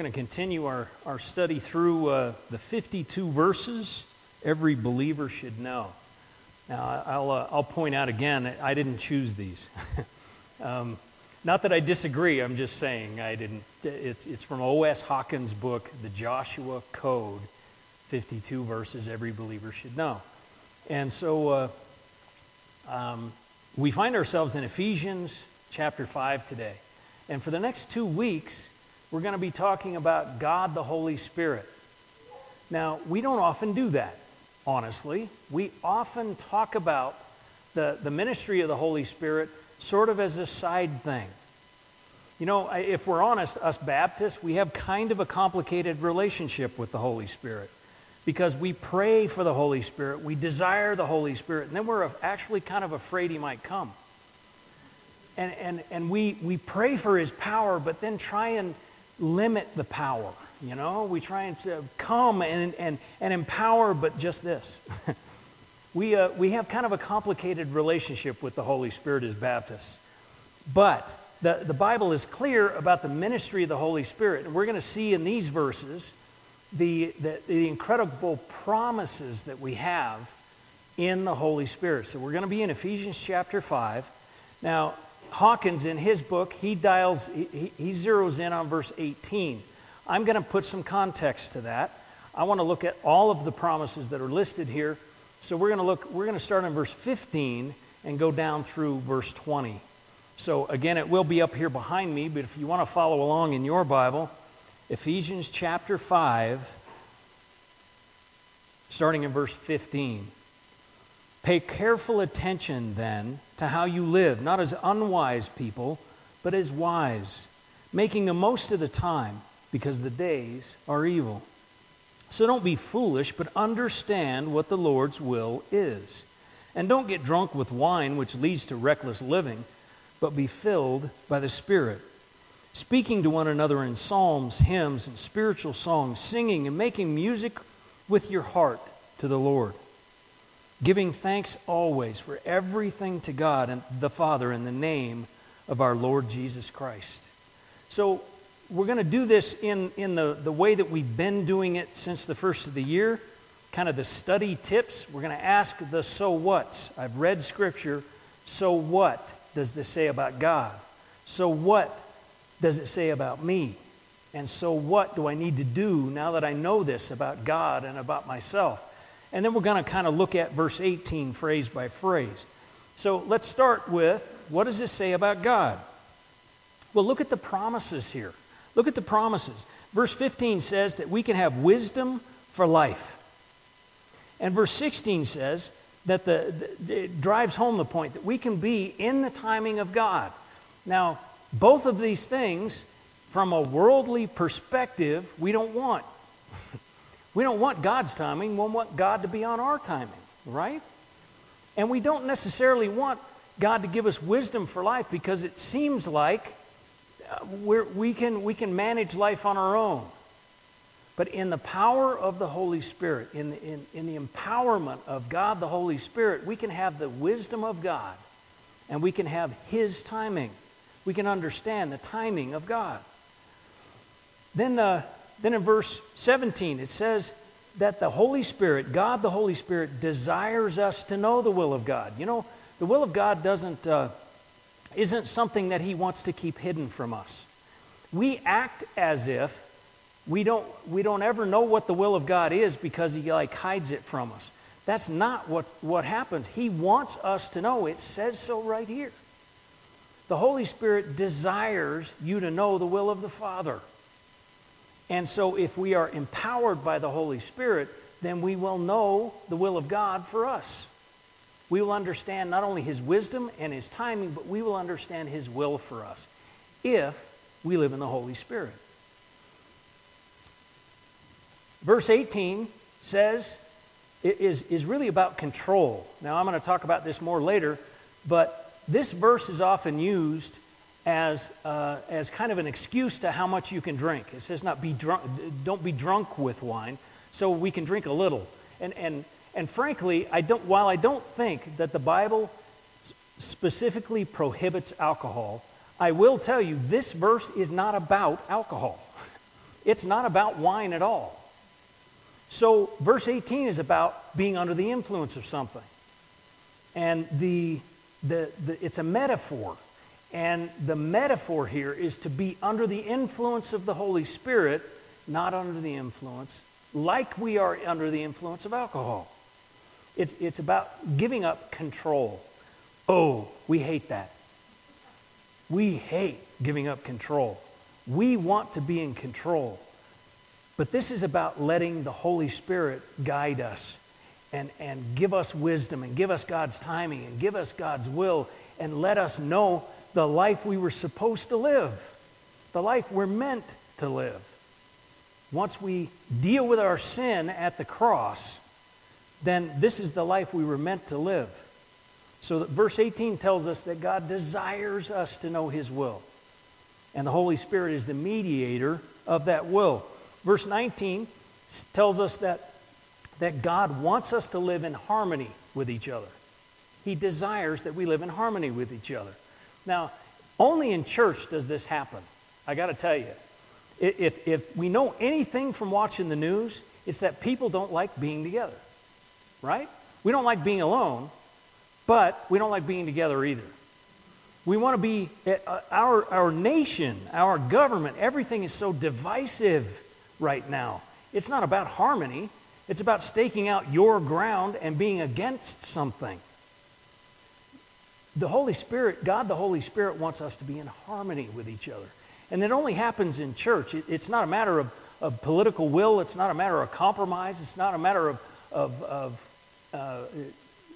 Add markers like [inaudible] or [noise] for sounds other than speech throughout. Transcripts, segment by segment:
Going to continue our, our study through uh, the 52 verses every believer should know. Now, I'll, uh, I'll point out again, I didn't choose these. [laughs] um, not that I disagree, I'm just saying I didn't. It's, it's from O.S. Hawkins' book, The Joshua Code 52 verses every believer should know. And so uh, um, we find ourselves in Ephesians chapter 5 today. And for the next two weeks, we're going to be talking about God the Holy Spirit. Now, we don't often do that, honestly. We often talk about the, the ministry of the Holy Spirit sort of as a side thing. You know, if we're honest, us Baptists, we have kind of a complicated relationship with the Holy Spirit because we pray for the Holy Spirit, we desire the Holy Spirit, and then we're actually kind of afraid He might come. And, and, and we, we pray for His power, but then try and limit the power. You know, we try and uh, come and, and, and empower, but just this. [laughs] we, uh, we have kind of a complicated relationship with the Holy Spirit as Baptists. But the, the Bible is clear about the ministry of the Holy Spirit. And we're going to see in these verses the, the, the incredible promises that we have in the Holy Spirit. So we're going to be in Ephesians chapter 5. Now, Hawkins, in his book, he dials, he, he zeroes in on verse 18. I'm going to put some context to that. I want to look at all of the promises that are listed here. So we're going to look, we're going to start in verse 15 and go down through verse 20. So again, it will be up here behind me, but if you want to follow along in your Bible, Ephesians chapter 5, starting in verse 15. Pay careful attention then to how you live, not as unwise people, but as wise, making the most of the time, because the days are evil. So don't be foolish, but understand what the Lord's will is. And don't get drunk with wine, which leads to reckless living, but be filled by the Spirit speaking to one another in psalms, hymns, and spiritual songs, singing and making music with your heart to the Lord, giving thanks always for everything to God and the Father in the name of our Lord Jesus Christ. So, we're going to do this in, in the, the way that we've been doing it since the first of the year, kind of the study tips. We're going to ask the so what's. I've read Scripture. So, what does this say about God? So, what does it say about me? And so, what do I need to do now that I know this about God and about myself? And then we're going to kind of look at verse 18 phrase by phrase. So, let's start with what does this say about God? Well, look at the promises here. Look at the promises. Verse 15 says that we can have wisdom for life. And verse 16 says that the, the, it drives home the point that we can be in the timing of God. Now, both of these things, from a worldly perspective, we don't want. We don't want God's timing, we want God to be on our timing, right? And we don't necessarily want God to give us wisdom for life because it seems like uh, we, can, we can manage life on our own. But in the power of the Holy Spirit, in the, in, in the empowerment of God the Holy Spirit, we can have the wisdom of God and we can have His timing we can understand the timing of God. Then, uh, then in verse 17, it says that the Holy Spirit, God the Holy Spirit, desires us to know the will of God. You know, the will of God doesn't, uh, isn't something that He wants to keep hidden from us. We act as if we don't, we don't ever know what the will of God is because He like hides it from us. That's not what, what happens. He wants us to know. It says so right here. The Holy Spirit desires you to know the will of the Father. And so, if we are empowered by the Holy Spirit, then we will know the will of God for us. We will understand not only His wisdom and His timing, but we will understand His will for us if we live in the Holy Spirit. Verse 18 says, it is, is really about control. Now, I'm going to talk about this more later, but this verse is often used as, uh, as kind of an excuse to how much you can drink. It says not be drunk, don't be drunk with wine, so we can drink a little. And, and, and frankly, I don't, while I don't think that the Bible specifically prohibits alcohol, I will tell you this verse is not about alcohol. it's not about wine at all. So, verse 18 is about being under the influence of something. And the, the, the, it's a metaphor. And the metaphor here is to be under the influence of the Holy Spirit, not under the influence, like we are under the influence of alcohol. It's, it's about giving up control. Oh, we hate that. We hate giving up control. We want to be in control. But this is about letting the Holy Spirit guide us and, and give us wisdom and give us God's timing and give us God's will and let us know the life we were supposed to live, the life we're meant to live. Once we deal with our sin at the cross, then this is the life we were meant to live. So, verse 18 tells us that God desires us to know His will, and the Holy Spirit is the mediator of that will. Verse 19 tells us that, that God wants us to live in harmony with each other. He desires that we live in harmony with each other. Now, only in church does this happen. I got to tell you. If, if we know anything from watching the news, it's that people don't like being together, right? We don't like being alone, but we don't like being together either. We want to be, uh, our, our nation, our government, everything is so divisive right now. It's not about harmony, it's about staking out your ground and being against something. The Holy Spirit, God the Holy Spirit, wants us to be in harmony with each other. And it only happens in church. it's not a matter of, of, political will, it's not a matter of compromise, it's not a matter of, of, of uh,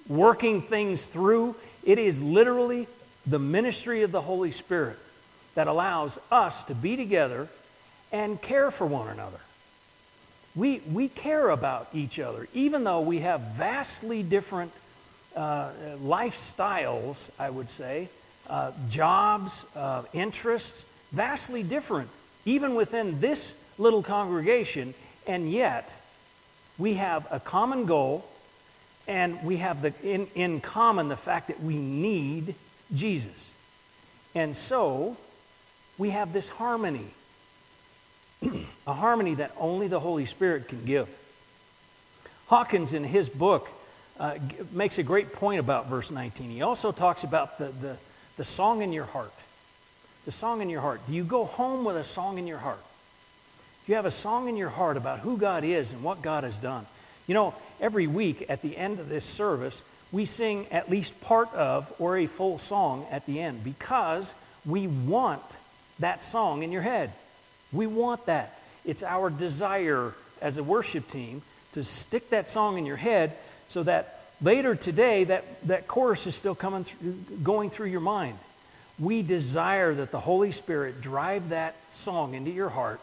working things through. It is literally the ministry of the Holy Spirit that allows us to be together and care for one another. We, we care about each other, even though we have vastly different uh, lifestyles, I would say, uh, jobs, uh, interests, vastly different, even within this little congregation, and yet we have a common goal and we have the, in, in common the fact that we need Jesus. And so we have this harmony [clears throat] a harmony that only the Holy Spirit can give. Hawkins, in his book, uh, makes a great point about verse 19. He also talks about the, the, the song in your heart. The song in your heart. Do you go home with a song in your heart? Do you have a song in your heart about who God is and what God has done? You know, every week at the end of this service, we sing at least part of or a full song at the end because we want that song in your head. We want that. It's our desire as a worship team to stick that song in your head so that later today that, that chorus is still coming through, going through your mind. We desire that the Holy Spirit drive that song into your heart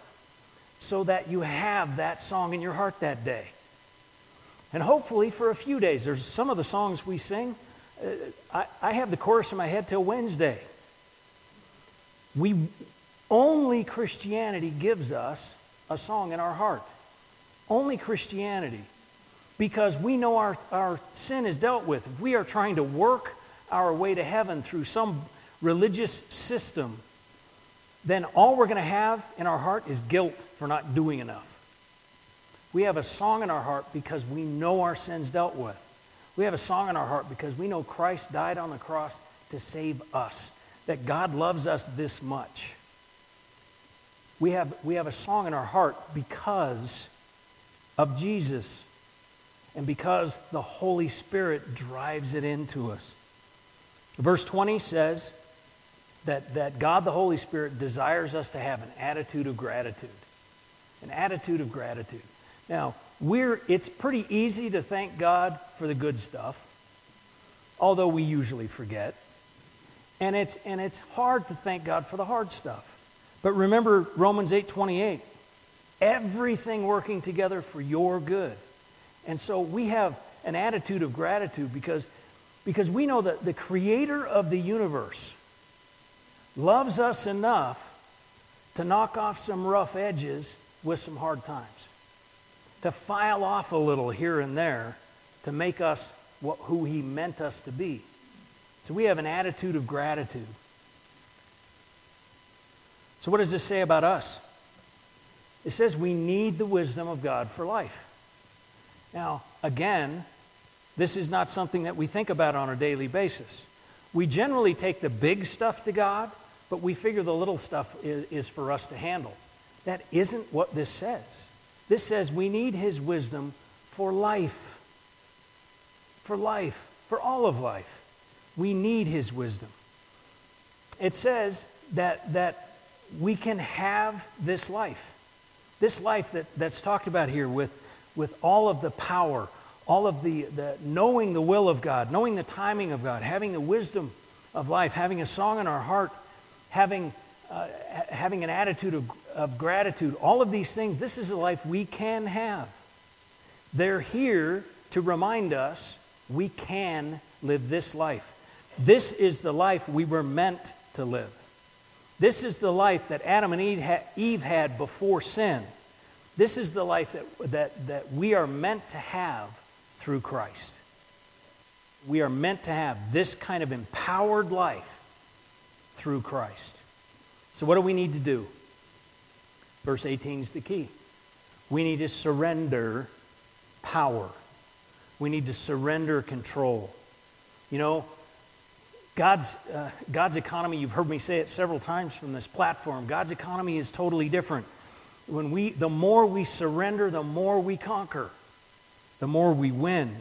so that you have that song in your heart that day. And hopefully for a few days. There's some of the songs we sing, uh, I, I have the chorus in my head till Wednesday. We, only Christianity gives us a song in our heart. Only Christianity. Because we know our, our sin is dealt with. We are trying to work our way to heaven through some religious system, then all we're going to have in our heart is guilt for not doing enough. We have a song in our heart because we know our sins dealt with. We have a song in our heart because we know Christ died on the cross to save us, that God loves us this much we have, we have a song in our heart because of Jesus and because the Holy Spirit drives it into us. Verse 20 says that, that God the Holy Spirit desires us to have an attitude of gratitude. An attitude of gratitude. Now, we're, it's pretty easy to thank God for the good stuff, although we usually forget. And it's, and it's hard to thank God for the hard stuff. But remember Romans 8:28. Everything working together for your good. And so we have an attitude of gratitude because, because we know that the creator of the universe loves us enough to knock off some rough edges with some hard times, to file off a little here and there to make us what, who he meant us to be. So we have an attitude of gratitude. So, what does this say about us? It says we need the wisdom of God for life. Now, again, this is not something that we think about on a daily basis. We generally take the big stuff to God, but we figure the little stuff is, is, for us to handle. That isn't what this says. This says we need His wisdom for life. For life, for all of life. We need His wisdom. It says that, that we can have this life. This life that, that's talked about here with, with all of the power, all of the, the knowing the will of God, knowing the timing of God, having the wisdom of life, having a song in our heart, having, uh, having an attitude of, of gratitude, all of these things, this is a life we can have. They're here to remind us we can live this life. This is the life we were meant to live. This is the life that Adam and Eve had before sin. This is the life that, that, that we are meant to have through Christ. We are meant to have this kind of empowered life through Christ. So, what do we need to do? Verse 18 is the key. We need to surrender power, we need to surrender control. You know, God's, uh, God's economy, you've heard me say it several times from this platform, God's economy is totally different. When we, the more we surrender, the more we conquer, the more we win.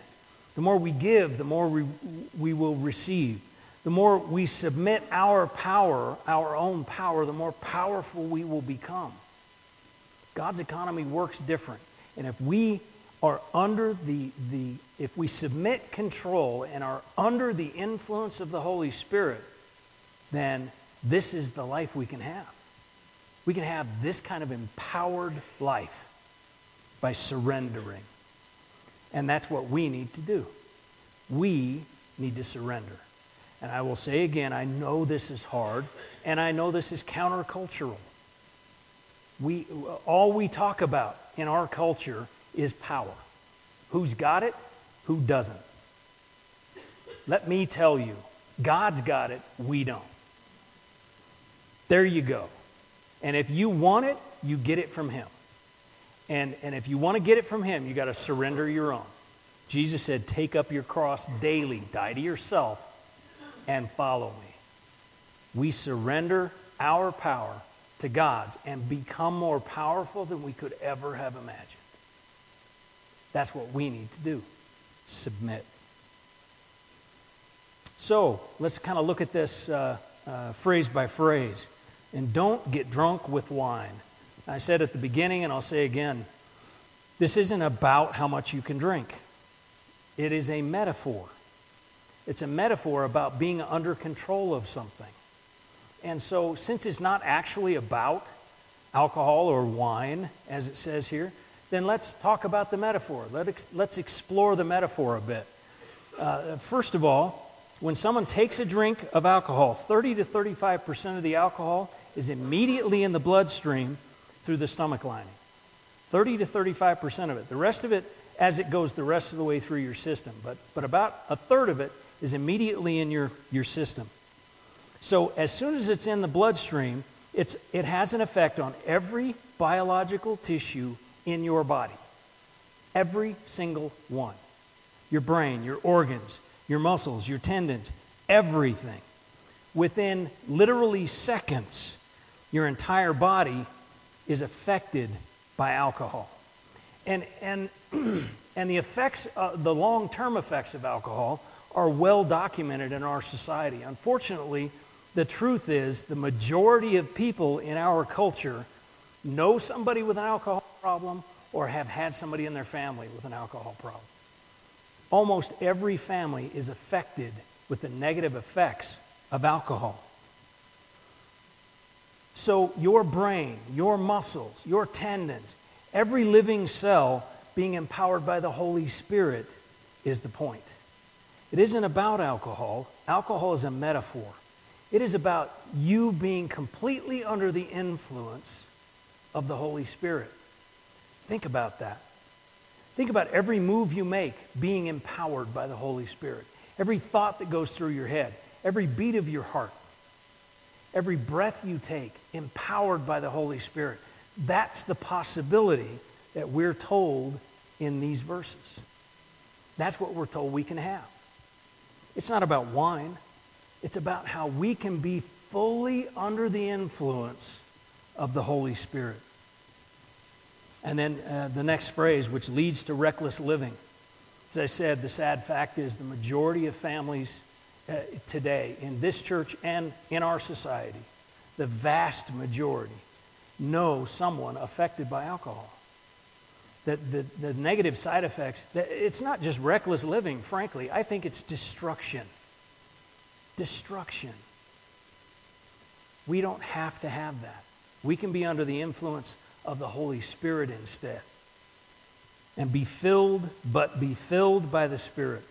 The more we give, the more we, we will receive. The more we submit our power, our own power, the more powerful we will become. God's economy works different. And if we are under the, the, if we submit control and are under the influence of the Holy Spirit, then this is the life we can have. We can have this kind of empowered life by surrendering. And that's what we need to do. We need to surrender. And I will say again, I know this is hard, and I know this is countercultural. We, all we talk about in our culture is power. Who's got it? Who doesn't? Let me tell you, God's got it, we don't. There you go. And if you want it, you get it from Him. And, and if you want to get it from Him, you got to surrender your own. Jesus said, Take up your cross daily, die to yourself, and follow me. We surrender our power to God's and become more powerful than we could ever have imagined. That's what we need to do submit. So let's kind of look at this uh, uh, phrase by phrase. And don't get drunk with wine. I said at the beginning, and I'll say again this isn't about how much you can drink, it is a metaphor. It's a metaphor about being under control of something. And so, since it's not actually about alcohol or wine, as it says here, then let's talk about the metaphor. Let ex- let's explore the metaphor a bit. Uh, first of all, when someone takes a drink of alcohol, 30 to 35% of the alcohol is immediately in the bloodstream through the stomach lining. 30 to 35% of it. The rest of it, as it goes the rest of the way through your system. But, but about a third of it is immediately in your, your system. So as soon as it's in the bloodstream, it's, it has an effect on every biological tissue in your body. Every single one. Your brain, your organs, your muscles, your tendons, everything. Within literally seconds, your entire body is affected by alcohol. And, and, [clears throat] and the effects, uh, the long term effects of alcohol are well documented in our society. Unfortunately, the truth is the majority of people in our culture know somebody with an alcohol problem or have had somebody in their family with an alcohol problem. Almost every family is affected with the negative effects of alcohol. So, your brain, your muscles, your tendons, every living cell being empowered by the Holy Spirit is the point. It isn't about alcohol, alcohol is a metaphor. It is about you being completely under the influence of the Holy Spirit. Think about that. Think about every move you make being empowered by the Holy Spirit. Every thought that goes through your head, every beat of your heart, every breath you take, empowered by the Holy Spirit. That's the possibility that we're told in these verses. That's what we're told we can have. It's not about wine, it's about how we can be fully under the influence of the Holy Spirit. And then uh, the next phrase, which leads to reckless living. As I said, the sad fact is the majority of families uh, today in this church and in our society, the vast majority, know someone affected by alcohol. That the, the negative side effects, it's not just reckless living, frankly. I think it's destruction. Destruction. We don't have to have that. We can be under the influence of the Holy Spirit instead. And be filled, but be filled by the Spirit.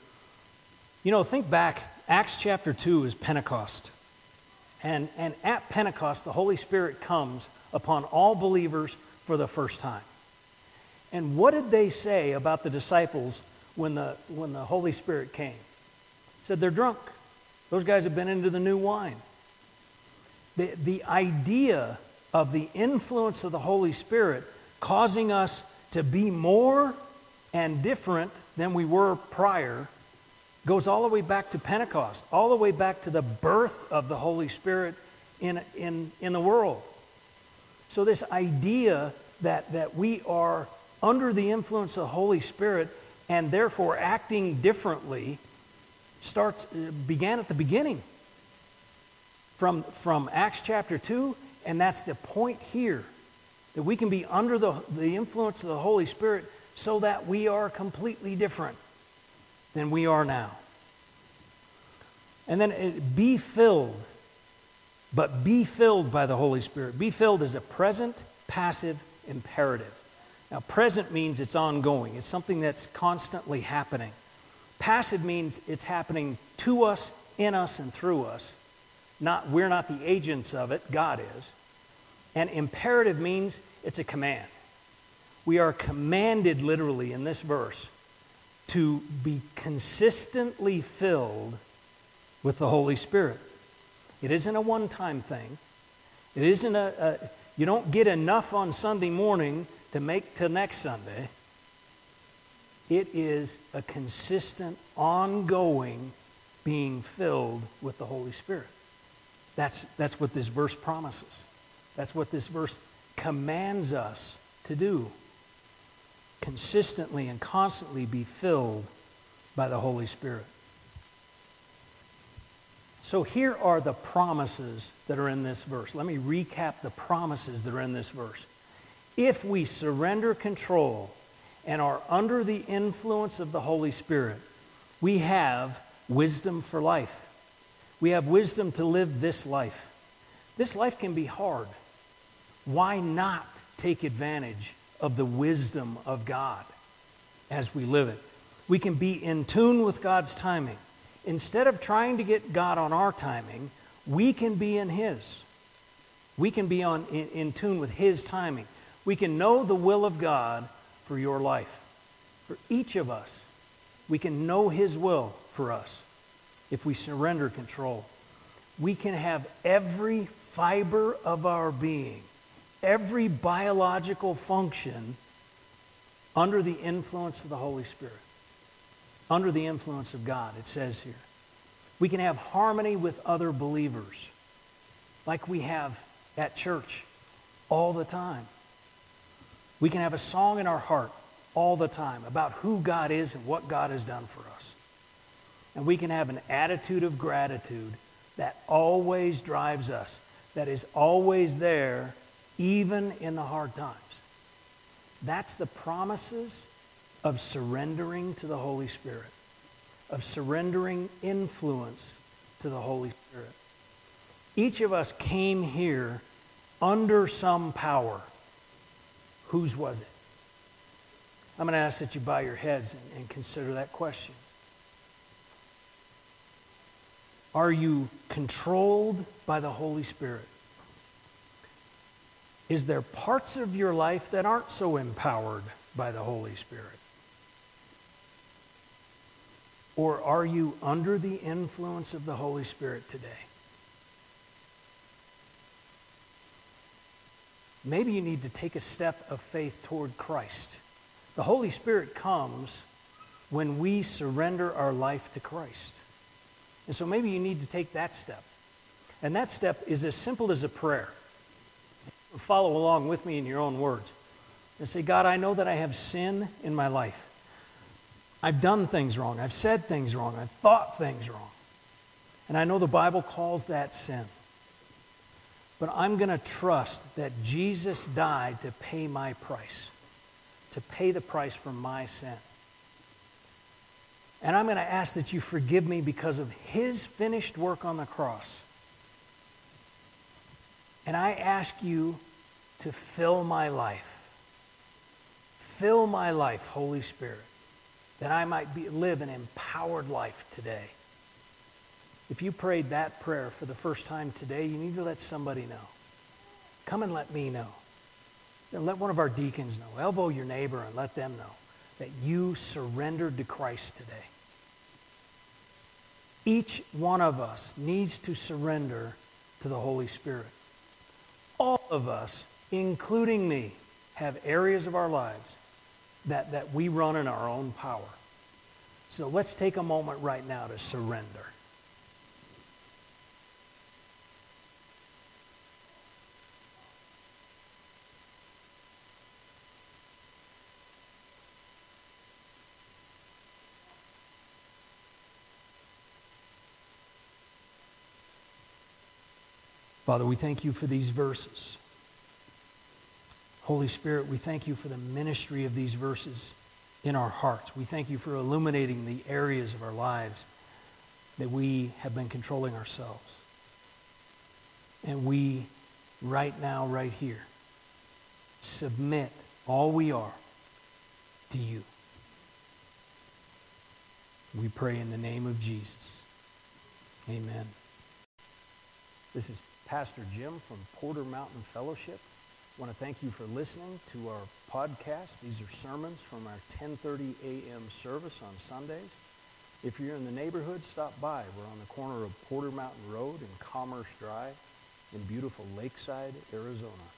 You know, think back, Acts chapter 2 is Pentecost. And, and at Pentecost, the Holy Spirit comes upon all believers for the first time. And what did they say about the disciples when the, when the Holy Spirit came? Said they're drunk. Those guys have been into the new wine. The, the idea of the influence of the Holy Spirit causing us to be more and different than we were prior goes all the way back to Pentecost, all the way back to the birth of the Holy Spirit in, in, in the world. So, this idea that, that we are under the influence of the Holy Spirit and therefore acting differently starts, uh, began at the beginning. From, from Acts chapter 2 and that's the point here that we can be under the, the influence of the Holy Spirit so that we are completely different than we are now. And then it, be filled, but be filled by the Holy Spirit. Be filled is a present, passive imperative. Now, present means it's ongoing, it's something that's constantly happening. Passive means it's happening to us, in us, and through us. Not, we're not the agents of it, God is. And imperative means it's a command. We are commanded, literally, in this verse, to be consistently filled with the Holy Spirit. It isn't a one time thing. It isn't a, a, you don't get enough on Sunday morning to make to next Sunday. It is a consistent, ongoing being filled with the Holy Spirit. That's, that's what this verse promises. That's what this verse commands us to do. Consistently and constantly be filled by the Holy Spirit. So here are the promises that are in this verse. Let me recap the promises that are in this verse. If we surrender control and are under the influence of the Holy Spirit, we have wisdom for life. We have wisdom to live this life. This life can be hard. Why not take advantage of the wisdom of God as we live it? We can be in tune with God's timing. Instead of trying to get God on our timing, we can be in His. We can be on, in, in tune with His timing. We can know the will of God for your life. For each of us, we can know His will for us if we surrender control. We can have every fiber of our being, every biological function under the influence of the Holy Spirit, under the influence of God, it says here. We can have harmony with other believers, like we have at church all the time. We can have a song in our heart all the time about who God is and what God has done for us. And we can have an attitude of gratitude that always drives us, that is always there, even in the hard times. That's the promises of surrendering to the Holy Spirit, of surrendering influence to the Holy Spirit. Each of us came here under some power. Whose was it? I'm going to ask that you bow your heads and, and consider that question. Are you controlled by the Holy Spirit? Is there parts of your life that aren't so empowered by the Holy Spirit? Or are you under the influence of the Holy Spirit today? maybe you need to take a step of faith toward Christ. The Holy Spirit comes when we surrender our life to Christ. And so maybe you need to take that step. And that step is as simple as a prayer. Follow along with me in your own words. And say, God, I know that I have sin in my life. I've done things wrong. I've said things wrong. I've thought things wrong. And I know the Bible calls that sin. But I'm going to trust that Jesus died to pay my price, to pay the price for my sin. And I'm going to ask that you forgive me because of his finished work on the cross. And I ask you to fill my life. Fill my life, Holy Spirit, that I might be, live an empowered life today. If you prayed that prayer for the first time today, you need to let somebody know. Come and let me know. And let one of our deacons know. Elbow your neighbor and let them know that you surrendered to Christ today. Each one of us needs to surrender to the Holy Spirit. All of us, including me, have areas of our lives that, that we run in our own power. So let's take a moment right now to surrender. Father, we thank you for these verses. Holy Spirit, we thank you for the ministry of these verses in our hearts. We thank you for illuminating the areas of our lives that we have been controlling ourselves. And we, right now, right here, submit all we are to you. We pray in the name of Jesus. Amen. This is Pastor Jim from Porter Mountain Fellowship. I want to thank you for listening to our podcast. These are sermons from our 10:30 a.m. service on Sundays. If you're in the neighborhood, stop by. We're on the corner of Porter Mountain Road and Commerce Drive in beautiful Lakeside, Arizona.